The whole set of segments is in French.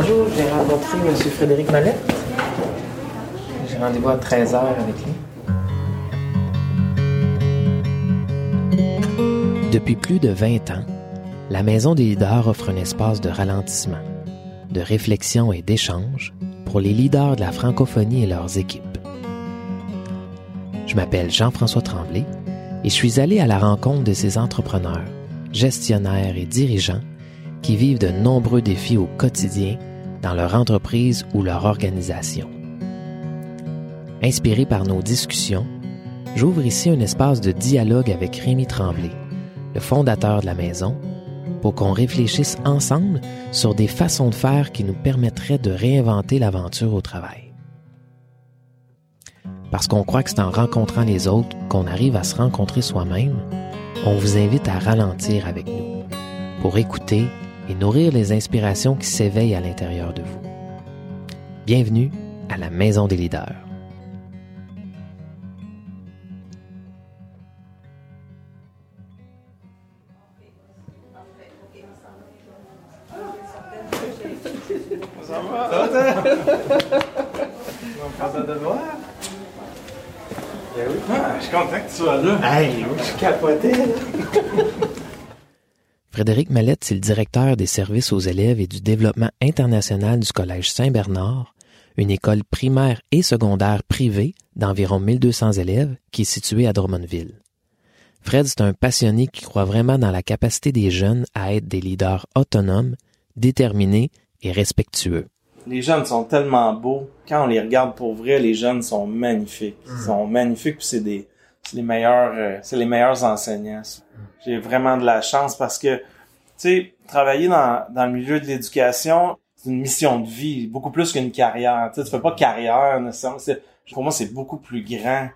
Bonjour, j'ai rencontré M. Frédéric Mallette. J'ai rendez-vous à 13h avec lui. Depuis plus de 20 ans, la Maison des leaders offre un espace de ralentissement, de réflexion et d'échange pour les leaders de la francophonie et leurs équipes. Je m'appelle Jean-François Tremblay et je suis allé à la rencontre de ces entrepreneurs, gestionnaires et dirigeants qui vivent de nombreux défis au quotidien dans leur entreprise ou leur organisation. Inspiré par nos discussions, j'ouvre ici un espace de dialogue avec Rémi Tremblay, le fondateur de la maison, pour qu'on réfléchisse ensemble sur des façons de faire qui nous permettraient de réinventer l'aventure au travail. Parce qu'on croit que c'est en rencontrant les autres qu'on arrive à se rencontrer soi-même, on vous invite à ralentir avec nous pour écouter et nourrir les inspirations qui s'éveillent à l'intérieur de vous. Bienvenue à la Maison des leaders. Ben. Ah, je suis content que tu sois là. Hey, je capotais. Frédéric Mallette, c'est le directeur des services aux élèves et du développement international du Collège Saint-Bernard, une école primaire et secondaire privée d'environ 1200 élèves qui est située à Drummondville. Fred, c'est un passionné qui croit vraiment dans la capacité des jeunes à être des leaders autonomes, déterminés et respectueux. Les jeunes sont tellement beaux. Quand on les regarde pour vrai, les jeunes sont magnifiques. Ils sont magnifiques puis c'est des les meilleurs euh, c'est les meilleurs enseignants. J'ai vraiment de la chance parce que tu sais travailler dans dans le milieu de l'éducation, c'est une mission de vie, beaucoup plus qu'une carrière. Tu sais, tu fais pas carrière nécessairement. Pour moi, c'est beaucoup plus grand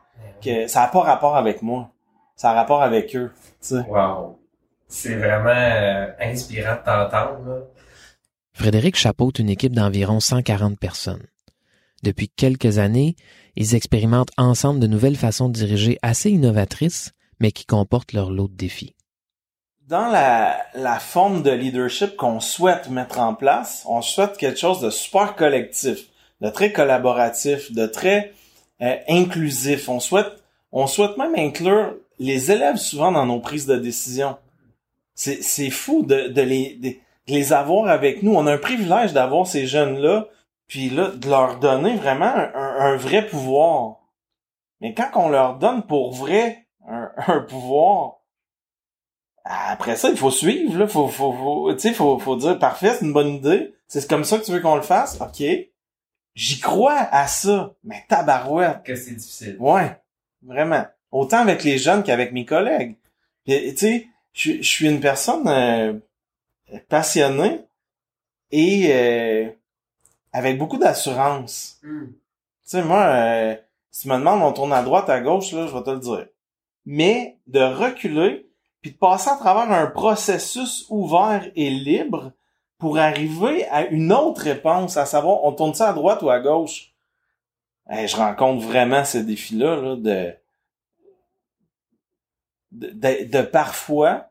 que ça a pas rapport avec moi. Ça a rapport avec eux. Tu sais. Wow. C'est vraiment euh, inspirant de t'entendre. là. Frédéric chapeaute une équipe d'environ 140 personnes. Depuis quelques années, ils expérimentent ensemble de nouvelles façons de diriger assez innovatrices, mais qui comportent leur lot de défis. dans la, la forme de leadership qu'on souhaite mettre en place, on souhaite quelque chose de super collectif, de très collaboratif, de très euh, inclusif. On souhaite, on souhaite même inclure les élèves souvent dans nos prises de décision. C'est, fou de, de les, de les avoir avec nous. On a un privilège d'avoir ces jeunes-là, puis là, de leur donner vraiment un, un- un vrai pouvoir. Mais quand on leur donne pour vrai un, un pouvoir, après ça, il faut suivre, là. Faut, faut, faut, tu sais, faut, faut dire, parfait, c'est une bonne idée. C'est comme ça que tu veux qu'on le fasse? OK. J'y crois à ça. Mais tabarouette. Que c'est difficile. Ouais. Vraiment. Autant avec les jeunes qu'avec mes collègues. Tu sais, je, je suis une personne euh, passionnée et euh, avec beaucoup d'assurance. Hmm. Tu sais, moi, euh, si tu me demandes, on tourne à droite, à gauche, là, je vais te le dire. Mais de reculer, puis de passer à travers un processus ouvert et libre pour arriver à une autre réponse, à savoir, on tourne ça à droite ou à gauche? Hey, je rencontre vraiment ce défi-là, là, de, de, de, de parfois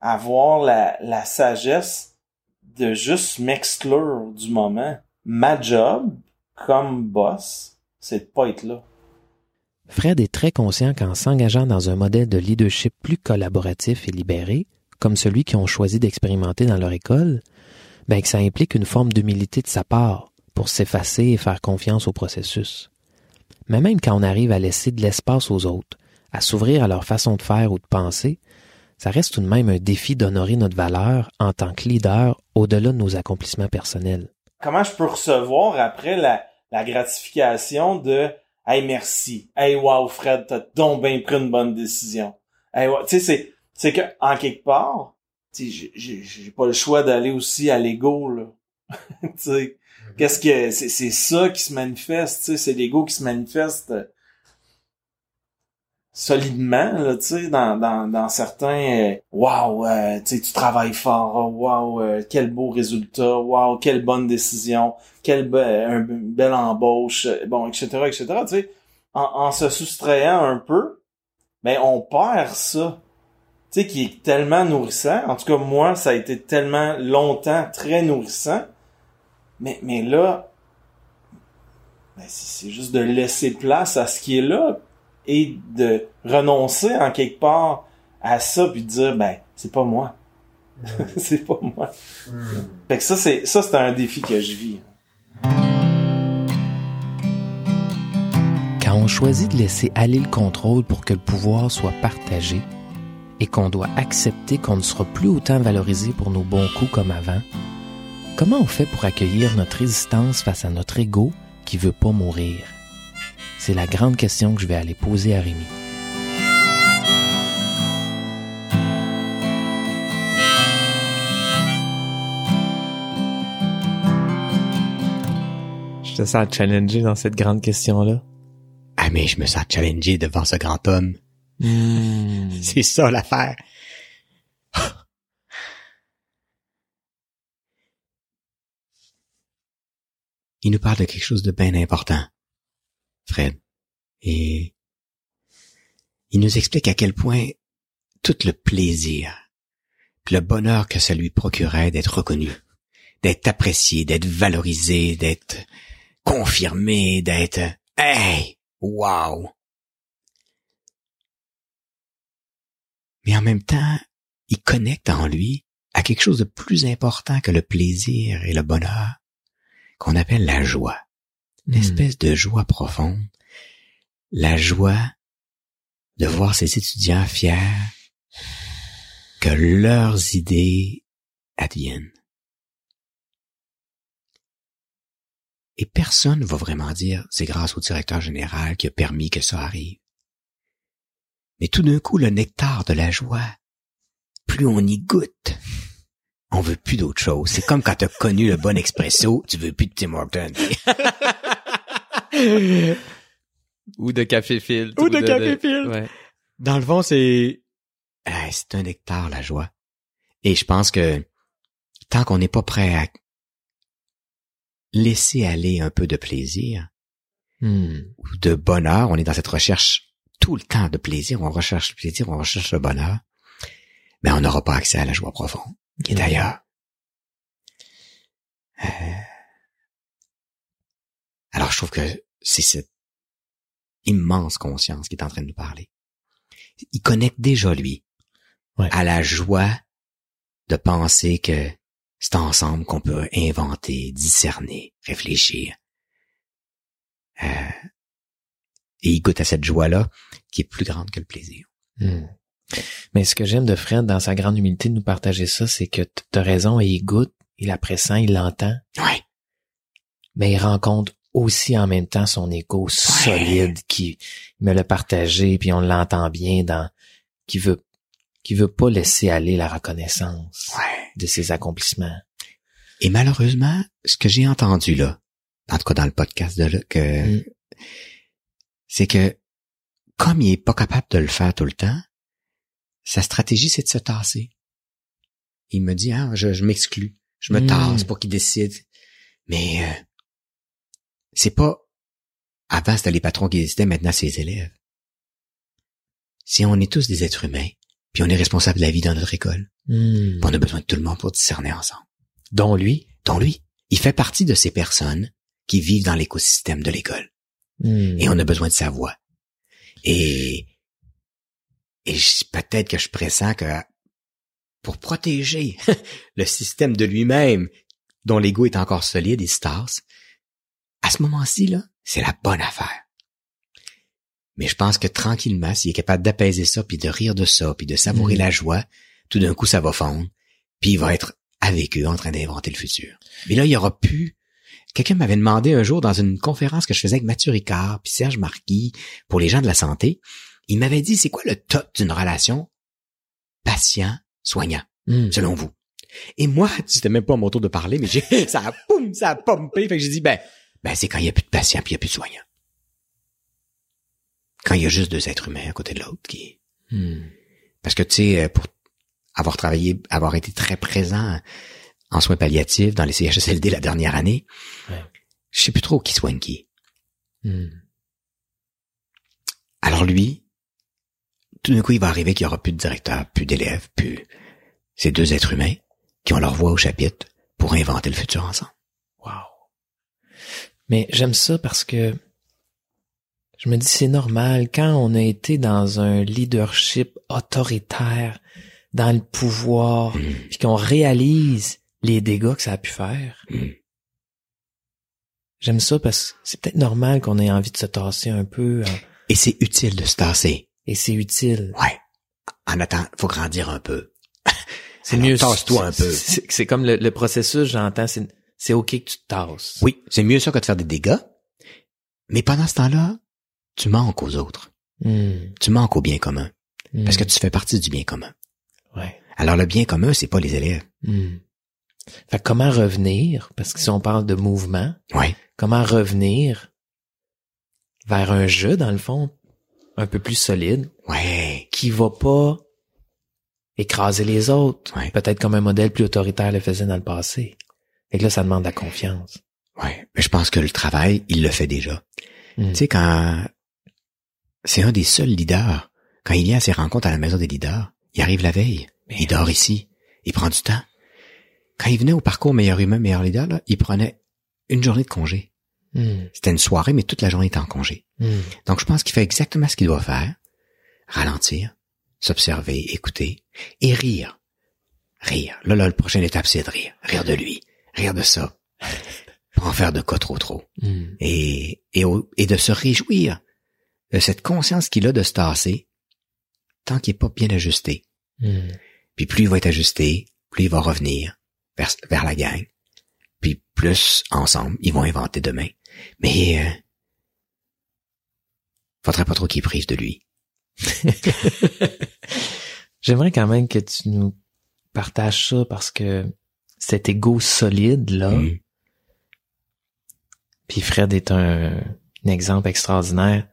avoir la, la sagesse de juste m'exclure du moment. Ma job, comme boss, c'est de pas être là. Fred est très conscient qu'en s'engageant dans un modèle de leadership plus collaboratif et libéré, comme celui qu'ils ont choisi d'expérimenter dans leur école, ben que ça implique une forme d'humilité de sa part pour s'effacer et faire confiance au processus. Mais même quand on arrive à laisser de l'espace aux autres, à s'ouvrir à leur façon de faire ou de penser, ça reste tout de même un défi d'honorer notre valeur en tant que leader au-delà de nos accomplissements personnels. Comment je peux recevoir après la, la gratification de Hey merci. Hey wow Fred, t'as donc bien pris une bonne décision. Hey wow. Tu sais, c'est, c'est que en quelque part, tu sais, j'ai- j'ai j'ai pas le choix d'aller aussi à l'ego, là. tu sais. Qu'est-ce que c'est c'est ça qui se manifeste, tu sais, c'est l'ego qui se manifeste euh, solidement là, tu sais, dans dans dans certains euh, waouh, euh, tu travailles fort, waouh, euh, quel beau résultat, waouh, quelle bonne décision, quelle be- une belle embauche, euh, bon, etc., etc. Tu sais, en, en se soustrayant un peu, ben on perd ça, tu sais, qui est tellement nourrissant. En tout cas, moi, ça a été tellement longtemps très nourrissant Mais, mais là, ben, c'est juste de laisser place à ce qui est là et de renoncer en quelque part à ça puis de dire ben c'est pas moi. c'est pas moi. Fait que ça c'est ça c'est un défi que je vis. Quand on choisit de laisser aller le contrôle pour que le pouvoir soit partagé et qu'on doit accepter qu'on ne sera plus autant valorisé pour nos bons coups comme avant, comment on fait pour accueillir notre résistance face à notre ego qui veut pas mourir? C'est la grande question que je vais aller poser à Rémi. Je te sens challengé dans cette grande question-là. Ah, mais je me sens challengé devant ce grand homme. C'est ça l'affaire. Il nous parle de quelque chose de bien important, Fred. Et il nous explique à quel point tout le plaisir, le bonheur que ça lui procurait d'être reconnu, d'être apprécié, d'être valorisé, d'être confirmé, d'être Hey! Wow! Mais en même temps, il connecte en lui à quelque chose de plus important que le plaisir et le bonheur, qu'on appelle la joie. Une Hmm. espèce de joie profonde. La joie de voir ses étudiants fiers que leurs idées adviennent. Et personne va vraiment dire c'est grâce au directeur général qui a permis que ça arrive. Mais tout d'un coup, le nectar de la joie, plus on y goûte, on veut plus d'autre chose. C'est comme quand t'as connu le bon expresso, tu veux plus de Tim Hortons. Ou de café filtre. Ou de café filtre. Ouais. Dans le fond, c'est c'est un nectar la joie. Et je pense que tant qu'on n'est pas prêt à laisser aller un peu de plaisir Hmm. ou de bonheur, on est dans cette recherche tout le temps de plaisir, on recherche le plaisir, on recherche le bonheur, mais on n'aura pas accès à la joie profonde qui est ailleurs. Euh, Alors je trouve que c'est cette immense conscience qui est en train de nous parler. Il connecte déjà lui Ouais. à la joie de penser que c'est ensemble qu'on peut inventer, discerner, réfléchir. Euh, et il goûte à cette joie-là qui est plus grande que le plaisir. Hmm. Mais ce que j'aime de Fred dans sa grande humilité de nous partager ça, c'est que t'as raison et il goûte, il la pressent, il l'entend, Ouais. mais il rencontre aussi en même temps son égo solide qui me l'a partagé puis on l'entend bien dans qui veut qui veut pas laisser aller la reconnaissance Ouais. de ses accomplissements. Et malheureusement, ce que j'ai entendu là, en tout cas dans le podcast de là, que Mm. c'est que comme il est pas capable de le faire tout le temps, sa stratégie c'est de se tasser. Il me dit ah je, je m'exclus, je me Mm. tasse pour qu'il décide. Mais euh, c'est pas avant c'était les patrons qui décidaient, maintenant c'est les élèves. Si on est tous des êtres humains, puis on est responsable de la vie dans notre école, Hmm. on a besoin de tout le monde pour discerner ensemble. Dont lui. Donc lui, il fait partie de ces personnes qui vivent dans l'écosystème de l'école. Hmm. Et on a besoin de sa voix. Et, et peut-être que je pressens que pour protéger le système de lui-même, dont l'ego est encore solide et se tasse, à ce moment-ci, là, c'est la bonne affaire. Mais je pense que tranquillement, s'il est capable d'apaiser ça, puis de rire de ça, puis de savourer Mm. la joie, tout d'un coup, ça va fondre, puis il va être avec eux en train d'inventer le futur. Mais là, il y aura plus... Quelqu'un m'avait demandé un jour dans une conférence que je faisais avec Mathieu Ricard, puis Serge Marquis, pour les gens de la santé, il m'avait dit, c'est quoi le top d'une relation patient-soignant, Hmm. selon vous? Et moi, c'était même pas à mon tour de parler, mais j'ai, ça a, poum, ça a pompé, fait que j'ai dit, ben, ben, c'est quand il y a plus de patients puis il y a plus de soignants. Quand il y a juste deux êtres humains à côté de l'autre qui, Hmm. parce que tu sais, euh, pour avoir travaillé, avoir été très présent en soins palliatifs dans les CHSLD la dernière année, Ouais. je sais plus trop qui soigne qui. Hmm. Alors lui, tout d'un coup, il va arriver qu'il y aura plus de directeur, plus d'élèves, plus ces deux êtres humains qui ont leur voix au chapitre pour inventer le futur ensemble. Wow. Mais j'aime ça parce que je me dis c'est normal quand on a été dans un leadership autoritaire, dans le pouvoir, Mm. puis qu'on réalise les dégâts que ça a pu faire. Mm. J'aime ça parce que c'est peut-être normal qu'on ait envie de se tasser un peu hein, Et c'est utile de se tasser. Et c'est utile. Ouais. En attendant, faut grandir un peu. C'est mieux. tasse-toi un peu. C'est comme le, le processus, j'entends, c'est c'est ok que tu te tasses. Oui, c'est mieux ça que de faire des dégâts. Mais pendant ce temps-là, tu manques aux autres. Mm. Tu manques au bien commun. Mm. Parce que tu fais partie du bien commun. ouais. Alors le bien commun, c'est pas les élèves. Hmm. Fait que comment revenir, parce que si on parle de mouvement, Ouais. comment revenir vers un jeu, dans le fond, un peu plus solide, Ouais. qui va pas écraser les autres, Ouais. peut-être comme un modèle plus autoritaire le faisait dans le passé. Et que là, ça demande la confiance. Ouais. Mais je pense que le travail, il le fait déjà. Hmm. Tu sais, quand c'est un des seuls leaders, quand il vient à ses rencontres à la maison des leaders, il arrive la veille. Il dort ici. Il prend du temps. Quand il venait au parcours meilleur humain, meilleur leader, là, il prenait une journée de congé. Hmm. C'était une soirée, mais toute la journée était en congé. Hmm. Donc, je pense qu'il fait exactement ce qu'il doit faire. Ralentir, s'observer, écouter et rire. Rire. Là, là, la prochaine étape, c'est de rire. Rire de lui. Rire de ça. Pas en faire de cas trop trop. Hmm. Et, et, et de se réjouir de cette conscience qu'il a de se tasser tant qu'il est pas bien ajusté. Puis plus il va être ajusté, plus il va revenir vers, vers la gang. Puis plus ensemble, ils vont inventer demain. Mais euh, faudrait pas trop qu'il prive de lui. J'aimerais quand même que tu nous partages ça parce que cet ego solide là, Mm. puis Fred est un, un exemple extraordinaire.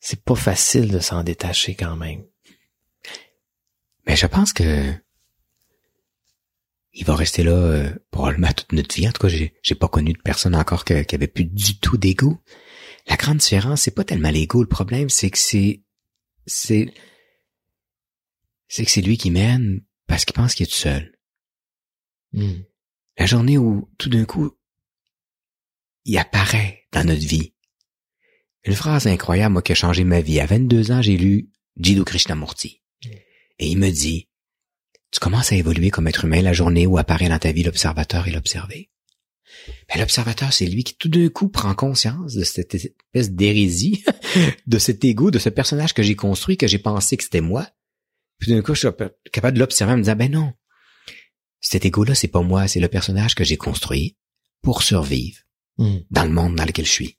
C'est pas facile de s'en détacher quand même. Mais je pense que il va rester là euh, probablement toute notre vie. En tout cas, j'ai, j'ai pas connu de personne encore que- qui avait plus du tout d'ego. La grande différence, c'est pas tellement l'ego. Le problème, c'est que c'est c'est c'est que c'est lui qui mène parce qu'il pense qu'il est tout seul. Hmm. La journée où tout d'un coup il apparaît dans notre vie. Une phrase incroyable, moi, qui a changé ma vie. À 22 ans, j'ai lu Jiddu Krishnamurti. Et il me dit, tu commences à évoluer comme être humain la journée où apparaît dans ta vie l'observateur et l'observé. Mais l'observateur, c'est lui qui tout d'un coup prend conscience de cette espèce d'hérésie, de cet ego, de ce personnage que j'ai construit, que j'ai pensé que c'était moi. Puis d'un coup, je suis capable de l'observer en me disant, ben non, cet ego-là, c'est pas moi, c'est le personnage que j'ai construit pour survivre Hmm. dans le monde dans lequel je suis.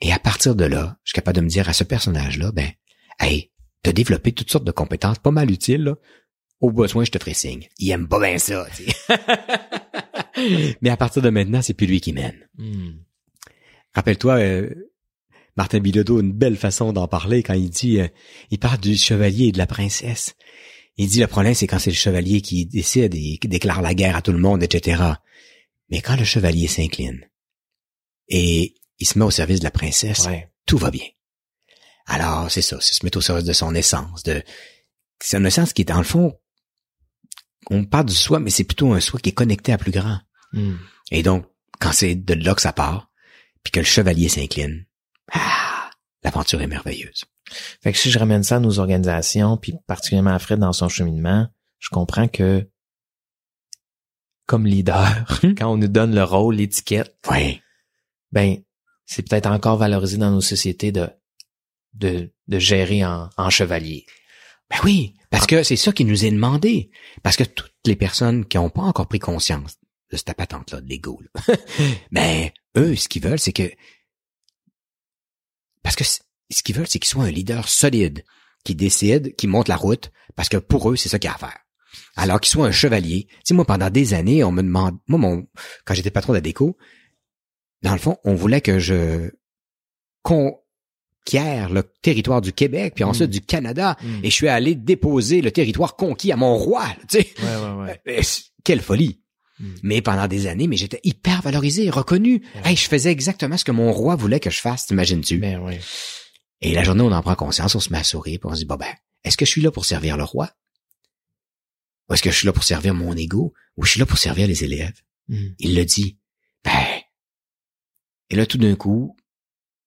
Et à partir de là, je suis capable de me dire à ce personnage-là, ben, hey, t'as développé toutes sortes de compétences pas mal utiles, là. Au besoin, je te ferai signe. Il aime pas bien ça, tu. Mais à partir de maintenant, c'est plus lui qui mène. Hmm. Rappelle-toi, euh, Martin Bilodeau, une belle façon d'en parler quand il dit, euh, il parle du chevalier et de la princesse. Il dit le problème, c'est quand c'est le chevalier qui décide et qui déclare la guerre à tout le monde, etc. Mais quand le chevalier s'incline et il se met au service de la princesse, Ouais. tout va bien. Alors, c'est ça, c'est se mettre au service de son essence, de, c'est un essence qui est dans le fond, on parle du soi, mais c'est plutôt un soi qui est connecté à plus grand. Hmm. Et donc, quand c'est de là que ça part, puis que le chevalier s'incline, ah, l'aventure est merveilleuse. Fait que si je ramène ça à nos organisations, puis particulièrement à Fred dans son cheminement, je comprends que comme leader, Hmm. quand on nous donne le rôle, l'étiquette, Oui, ben c'est peut-être encore valorisé dans nos sociétés de de, de gérer en, en chevalier. ben oui, parce que c'est ça qui nous est demandé. Parce que toutes les personnes qui n'ont pas encore pris conscience de cette patente-là, de l'ego, ben, eux, ce qu'ils veulent, c'est que... Parce que ce qu'ils veulent, c'est qu'ils soient un leader solide, qui décide, qui monte la route, parce que pour eux, c'est ça qu'il y a à faire. Alors qu'ils soient un chevalier. Tu sais, moi, pendant des années, on me demande... Moi, mon, quand j'étais patron de la déco, dans le fond, on voulait que je conquière le territoire du Québec, puis ensuite Mm. du Canada, Mm. et je suis allé déposer le territoire conquis à mon roi. Tu sais, Ouais, ouais, ouais. Euh, c- quelle folie. Mm. Mais pendant des années, mais j'étais hyper valorisé, reconnu. Hey, je faisais exactement ce que mon roi voulait que je fasse, t'imagines-tu? Ben ouais. Et la journée on en prend conscience, on se met à sourire, puis on se dit, bon ben, est-ce que je suis là pour servir le roi? Ou est-ce que je suis là pour servir mon ego? Ou je suis là pour servir les élèves? Il le dit. Ben, Et là, tout d'un coup,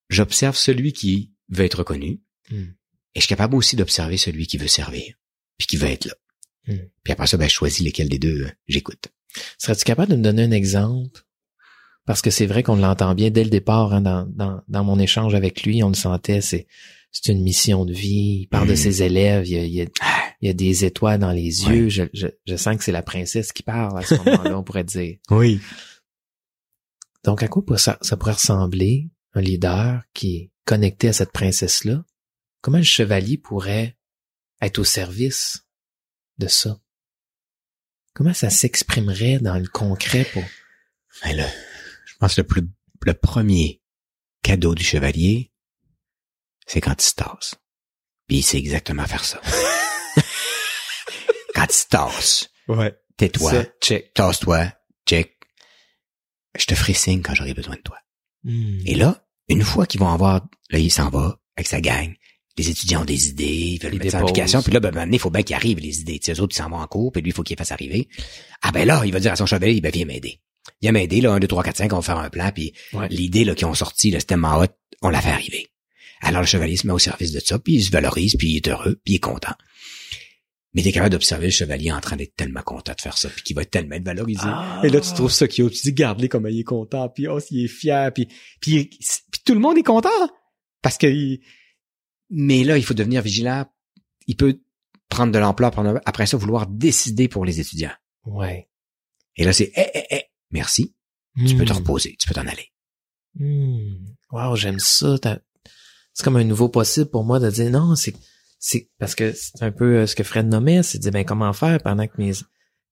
j'observe celui qui veut être reconnu. Hmm. Et je suis capable aussi d'observer celui qui veut servir, puis qui veut être là. Hmm. Puis après ça, ben, je choisis lesquels des deux euh, j'écoute. Serais-tu capable de me donner un exemple? Parce que c'est vrai qu'on l'entend bien dès le départ, hein, dans, dans, dans mon échange avec lui, on le sentait, c'est c'est une mission de vie. Il parle de Mm. ses élèves, il y a, il y a, il y a des étoiles dans les yeux. Je, je, je sens que c'est la princesse qui parle à ce moment-là, on pourrait dire. Oui. Donc, à quoi ça, ça pourrait ressembler un leader qui est connecté à cette princesse-là? Comment le chevalier pourrait être au service de ça? Comment ça s'exprimerait dans le concret pour... Ben là, je pense que le plus, le premier cadeau du chevalier, c'est quand il se tasse. Puis il sait exactement faire ça. quand il se tasse, Ouais. tais-toi, check. tasse-toi, check. Je te ferai signe quand j'aurai besoin de toi. Hmm. Et là, une fois qu'ils vont avoir, là, il s'en va avec sa gang. Les étudiants ont des idées, ils veulent Ils mettre ça en application. Puis là, ben, ben, il faut bien qu'ils arrivent, les idées. Tu sais, eux autres, ils s'en vont en cours, puis lui, il faut qu'il les fasse arriver. Ah ben là, il va dire à son chevalier, ben viens m'aider. Viens m'aider, là, un, deux, trois, quatre, cinq, on va faire un plan, puis Ouais. l'idée là qu'ils ont sorti, le système en haut, on l'a fait arriver. Alors le chevalier se met au service de ça, puis il se valorise, puis il est heureux, puis il est content. Mais t'es capable d'observer le chevalier en train d'être tellement content de faire ça, puis qu'il va tellement être valorisé. Ah. Et là, tu trouves ça cute. Tu dis, garde-les comme il est content, puis oh, il est fier, puis, puis, puis tout le monde est content. Parce que, il- mais là, il faut devenir vigilant. Il peut prendre de l'ampleur, prendre- après ça, vouloir décider pour les étudiants. Ouais. Et là, c'est, eh, eh, eh, merci, tu peux te Hmm. reposer, tu peux t'en aller. Hmm. Wow, j'aime ça. C'est comme un nouveau possible pour moi de dire non, c'est c'est parce que c'est un peu euh, ce que Fred nommait, c'est de dire ben comment faire pendant que mes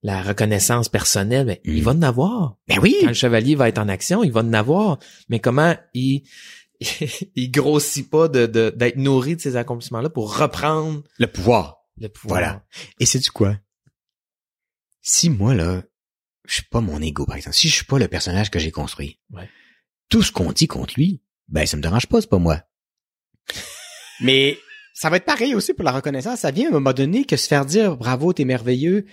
la reconnaissance personnelle, ben, il va en avoir. Ben oui! Quand le chevalier va être en action, il va en avoir. Mais comment il il grossit pas de de- d'être nourri de ces accomplissements-là pour reprendre Le pouvoir. le pouvoir. Voilà. Et c'est du quoi? Si moi, là, je suis pas mon ego, par exemple, si je suis pas le personnage que j'ai construit, Ouais. tout ce qu'on dit contre lui, ben, ça me dérange pas, c'est pas moi. Mais ça va être pareil aussi pour la reconnaissance. Ça vient à un moment donné que se faire dire bravo, t'es merveilleux.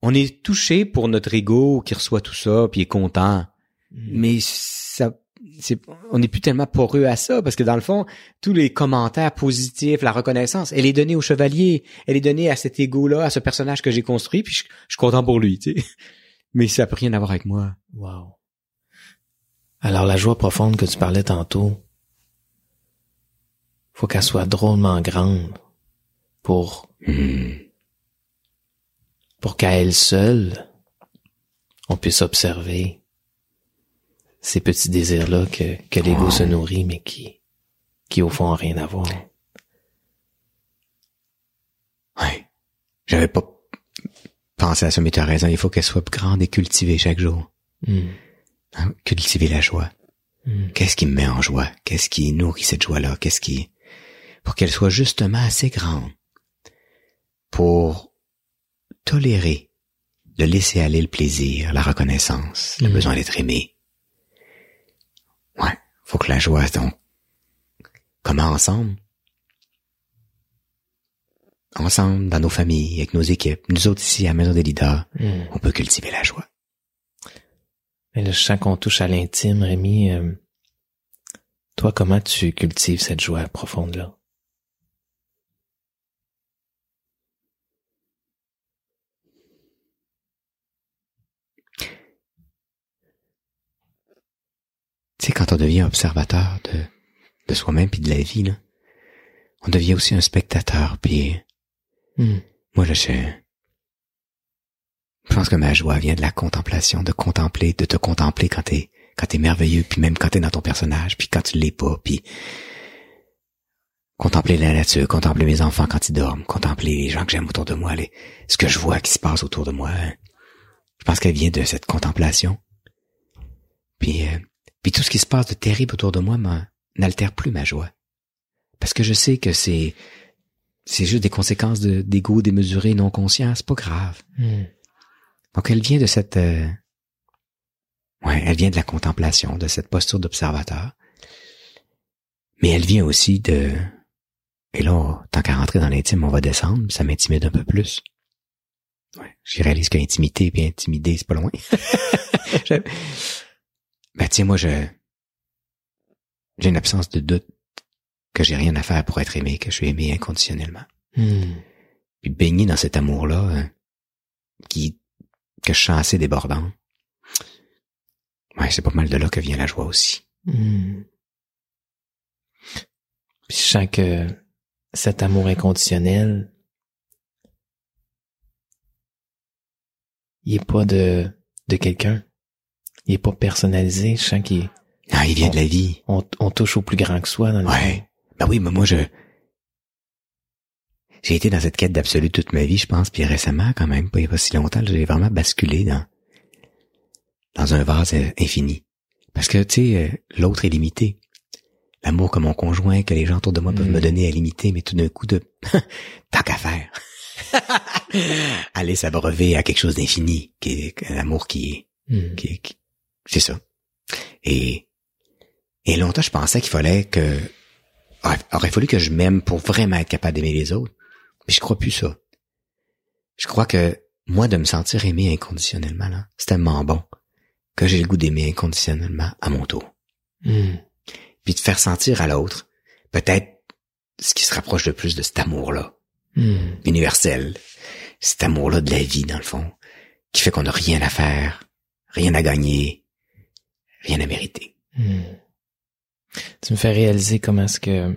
On est touché pour notre ego qui reçoit tout ça, puis est content. Hmm. Mais ça, c'est, on n'est plus tellement poreux à ça parce que dans le fond, tous les commentaires positifs, la reconnaissance, elle est donnée au chevalier, elle est donnée à cet ego-là, à ce personnage que j'ai construit, puis je, je suis content pour lui, tu sais. Mais ça peut rien à voir avec moi. Wow. Alors la joie profonde que tu parlais tantôt, faut qu'elle soit drôlement grande pour Hmm. pour qu'à elle seule, on puisse observer ces petits désirs-là que, que l'ego Oh. se nourrit, mais qui, qui au fond ont rien à voir. Ouais. J'avais pas pensé à ça, mais tu as raison, il faut qu'elle soit grande et cultivée chaque jour. Hmm. Hein, Cultiver la joie. Hmm. Qu'est-ce qui me met en joie? Qu'est-ce qui nourrit cette joie-là? Qu'est-ce qui... Pour qu'elle soit justement assez grande pour tolérer, de laisser aller le plaisir, la reconnaissance, le Mhm. besoin d'être aimé. Ouais, faut que la joie, donc, comment ensemble? Ensemble, dans nos familles, avec nos équipes, nous autres ici à Maison des leaders, Hmm. on peut cultiver la joie. Mais là, je sens qu'on touche à l'intime, Rémi. Euh, toi, comment tu cultives cette joie profonde-là? Sais, quand on devient observateur de, de soi-même puis de la vie, là, on devient aussi un spectateur. Puis Hmm. moi, là, je, je pense que ma joie vient de la contemplation, de contempler, de te contempler quand t'es quand t'es merveilleux, puis même quand t'es dans ton personnage, puis quand tu l'es pas, puis contempler la nature, contempler mes enfants quand ils dorment, contempler les gens que j'aime autour de moi, les, ce que je vois qui se passe autour de moi. hein. Je pense qu'elle vient de cette contemplation. Puis euh, puis tout ce qui se passe de terrible autour de moi n'altère plus ma joie. Parce que je sais que c'est c'est juste des conséquences de d'ego démesuré non conscient, c'est pas grave. Hmm. Donc elle vient de cette euh, ouais, elle vient de la contemplation, de cette posture d'observateur. Mais elle vient aussi de et là, on- tant qu'à rentrer dans l'intime, on va descendre, ça m'intimide un peu plus. Ouais, j'y réalise qu'intimité et intimider, c'est pas loin. Ben tiens, moi je j'ai une absence de doute que j'ai rien à faire pour être aimé, que je suis aimé inconditionnellement. Hmm. Puis baigner dans cet amour-là, hein, qui que je sens assez débordant. Ouais, c'est pas mal de là que vient la joie aussi. Hmm. Puis je sens que cet amour inconditionnel, il est pas de, de quelqu'un. Il est pas personnalisé. Je sens qu'il Ah, il vient de la vie. on, on touche au plus grand que soi dans le. Ouais. Ben oui, mais moi, je... J'ai été dans cette quête d'absolu toute ma vie, je pense, puis récemment, quand même, pas il y a pas si longtemps, j'ai vraiment basculé dans dans un vase euh, infini. Parce que, tu sais, euh, l'autre est limité. L'amour que mon conjoint, que les gens autour de moi peuvent Mm. me donner est limité, mais tout d'un coup, de tant qu'à faire. Aller s'abreuver à quelque chose d'infini, qui est l'amour qui est qui- qui- c'est ça. Et, et longtemps, je pensais qu'il fallait que, aurait, aurait fallu que je m'aime pour vraiment être capable d'aimer les autres. Mais je crois plus ça. Je crois que, moi, de me sentir aimé inconditionnellement, là, c'est tellement bon que j'ai le goût d'aimer inconditionnellement à mon tour. Hmm. Puis de faire sentir à l'autre, peut-être, ce qui se rapproche le plus de cet amour-là, Hmm. universel. Cet amour-là de la vie, dans le fond, qui fait qu'on n'a rien à faire, rien à gagner, rien à mériter. Hmm. Tu me fais réaliser comment est-ce que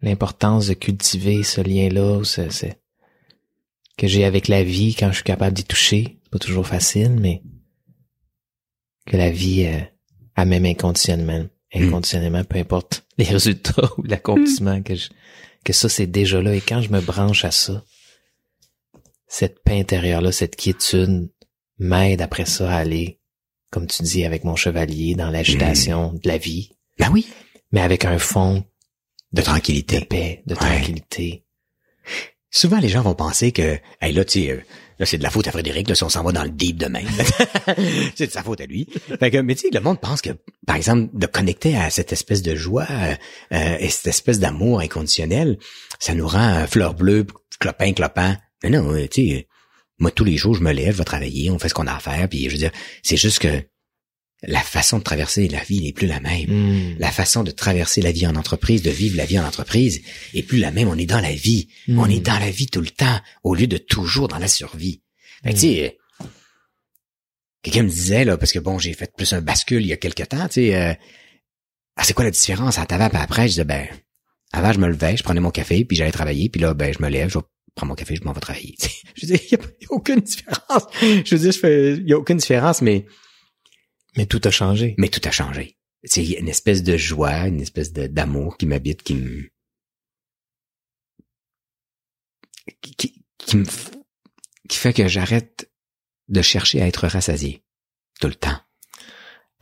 l'importance de cultiver ce lien-là, ou ce, ce- que j'ai avec la vie quand je suis capable d'y toucher. C'est pas toujours facile, mais que la vie, euh, elle m'aime inconditionnellement. Inconditionnellement, peu importe les résultats ou l'accomplissement que je, que ça c'est déjà là. Et quand je me branche à ça, cette paix intérieure-là, cette quiétude m'aide après ça à aller, comme tu dis, avec mon chevalier dans l'agitation de la vie, Ben oui, mais avec un fond de de tranquillité. paix, de Ouais. tranquillité. Souvent, les gens vont penser que, hey, là, tu sais, euh, là, c'est de la faute à Frédéric, là, si on s'en va dans le deep de même. c'est de sa faute à lui. Fait que, mais tu sais, le monde pense que, par exemple, de connecter à cette espèce de joie euh, et cette espèce d'amour inconditionnel, ça nous rend fleur bleue, clopin, clopin. Mais non, euh, tu sais, moi, tous les jours, je me lève, je vais travailler, on fait ce qu'on a à faire, puis je veux dire, c'est juste que la façon de traverser la vie n'est plus la même. Hmm. La façon de traverser la vie en entreprise, de vivre la vie en entreprise, est plus la même. On est dans la vie. Mm. On est dans la vie tout le temps, au lieu de toujours dans la survie. Fait que, Mm. tu sais, euh, quelqu'un me disait, là, parce que bon, j'ai fait plus un bascule il y a quelque temps, tu sais, euh, ah, c'est quoi la différence entre avant et après? Je disais, ben, avant, je me levais, je prenais mon café, puis j'allais travailler, puis là, ben, je me lève, je prends mon café, je m'en vais travailler. Je veux dire, il y, a aucune différence. Je veux dire, je fais, il y a aucune différence, mais Mais tout a changé. mais tout a changé. C'est une espèce de joie, une espèce d'amour qui m'habite, qui me qui, qui, qui me qui fait que j'arrête de chercher à être rassasié tout le temps.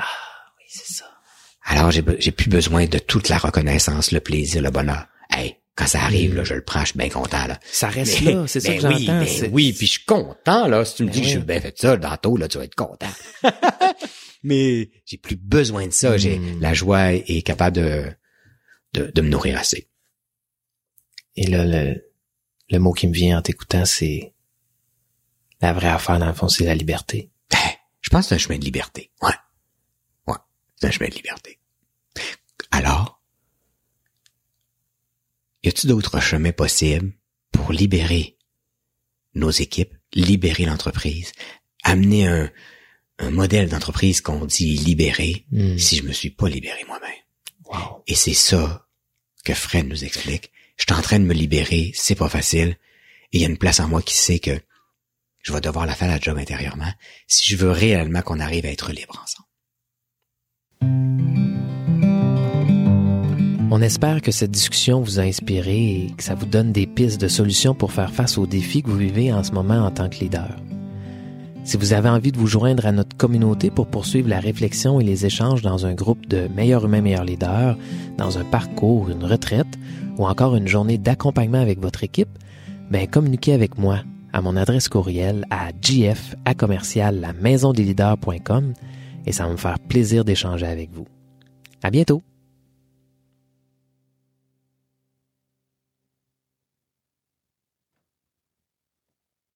Oui, c'est ça. Alors j'ai plus besoin de toute la reconnaissance, le plaisir, le bonheur. Hey, quand ça arrive, là, je le prends, je suis bien content là. Ça reste Mais- là, c'est ça que oui, j'entends. ben oui, puis je suis content là. Si tu me Ben dis que je oui. suis bien fait ça, tantôt là, tu vas être content. Mais j'ai plus besoin de ça. J'ai Mm. la joie est capable de, de de me nourrir assez. Et là, le, le mot qui me vient en t'écoutant, c'est la vraie affaire, dans le fond, c'est la liberté. Ben, je pense que c'est un chemin de liberté. Ouais, ouais, c'est un chemin de liberté. Alors, y a-t-il d'autres chemins possibles pour libérer nos équipes, libérer l'entreprise, amener un un modèle d'entreprise qu'on dit libéré Hmm. si je me suis pas libéré moi-même? Wow. Et c'est ça que Fred nous explique. Je suis en train de me libérer, c'est pas facile. Et il y a une place en moi qui sait que je vais devoir la faire la job intérieurement si je veux réellement qu'on arrive à être libre ensemble. On espère que cette discussion vous a inspiré et que ça vous donne des pistes de solutions pour faire face aux défis que vous vivez en ce moment en tant que leader. Si vous avez envie de vous joindre à notre communauté pour poursuivre la réflexion et les échanges dans un groupe de meilleurs humains, meilleurs leaders, dans un parcours, une retraite ou encore une journée d'accompagnement avec votre équipe, ben communiquez avec moi à mon adresse courriel à gf à commercial la maison des leaders.com et ça va me faire plaisir d'échanger avec vous. À bientôt!